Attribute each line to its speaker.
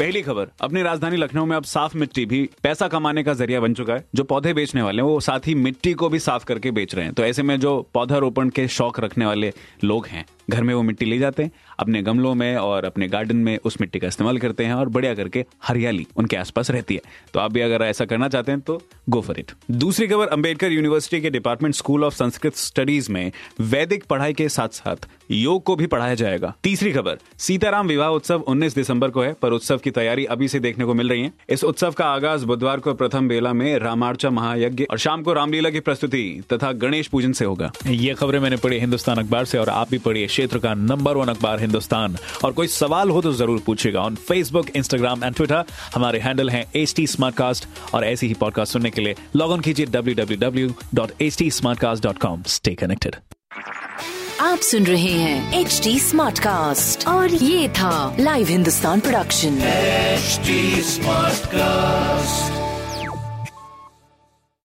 Speaker 1: पहली खबर, अपनी राजधानी लखनऊ में अब साफ़ मिट्टी भी पैसा कमाने का ज़रिया बन चुका है। जो पौधे बेचने वाले वो साथ ही मिट्टी को भी साफ़ करके बेच रहे हैं। तो ऐसे में जो पौधा रोपण के शौक रखने वाले लोग हैं घर में वो मिट्टी ले जाते हैं, अपने गमलों में और अपने गार्डन में उस मिट्टी का इस्तेमाल करते हैं और बढ़िया करके हरियाली उनके आसपास रहती है। तो आप भी अगर ऐसा करना चाहते हैं तो गो फॉर इट दूसरी खबर, अंबेडकर यूनिवर्सिटी के department school of Sanskrit studies में वैदिक पढ़ाई के साथ साथ योग को भी पढ़ाया जाएगा। तीसरी खबर, सीताराम विवाह उत्सव 19 दिसंबर को है, पर उत्सव की तैयारी अभी से देखने को मिल रही है। इस उत्सव का आगाज़ बुधवार को प्रथम बेला में रामार्चा महायज्ञ और शाम को रामलीला की प्रस्तुति तथा गणेश पूजन से होगा। ये खबरें मैंने पढ़ी हिंदुस्तान अखबार से और आप भी पढ़िए। क्षेत्र का नंबर वन अखबार हिंदुस्तान। और कोई सवाल हो तो ज़रूर पूछेगा on Facebook Instagram and Twitter हमारे हैंडल हैं एच टी और ऐसी ही पॉडकास्ट सुनने के लिए लॉग इन कीजिए W W W dot H T smart cast dot com stay connected
Speaker 2: आप सुन रहे हैं एच टी स्मार्ट कास्ट और ये था live Hindustan production
Speaker 3: smart cast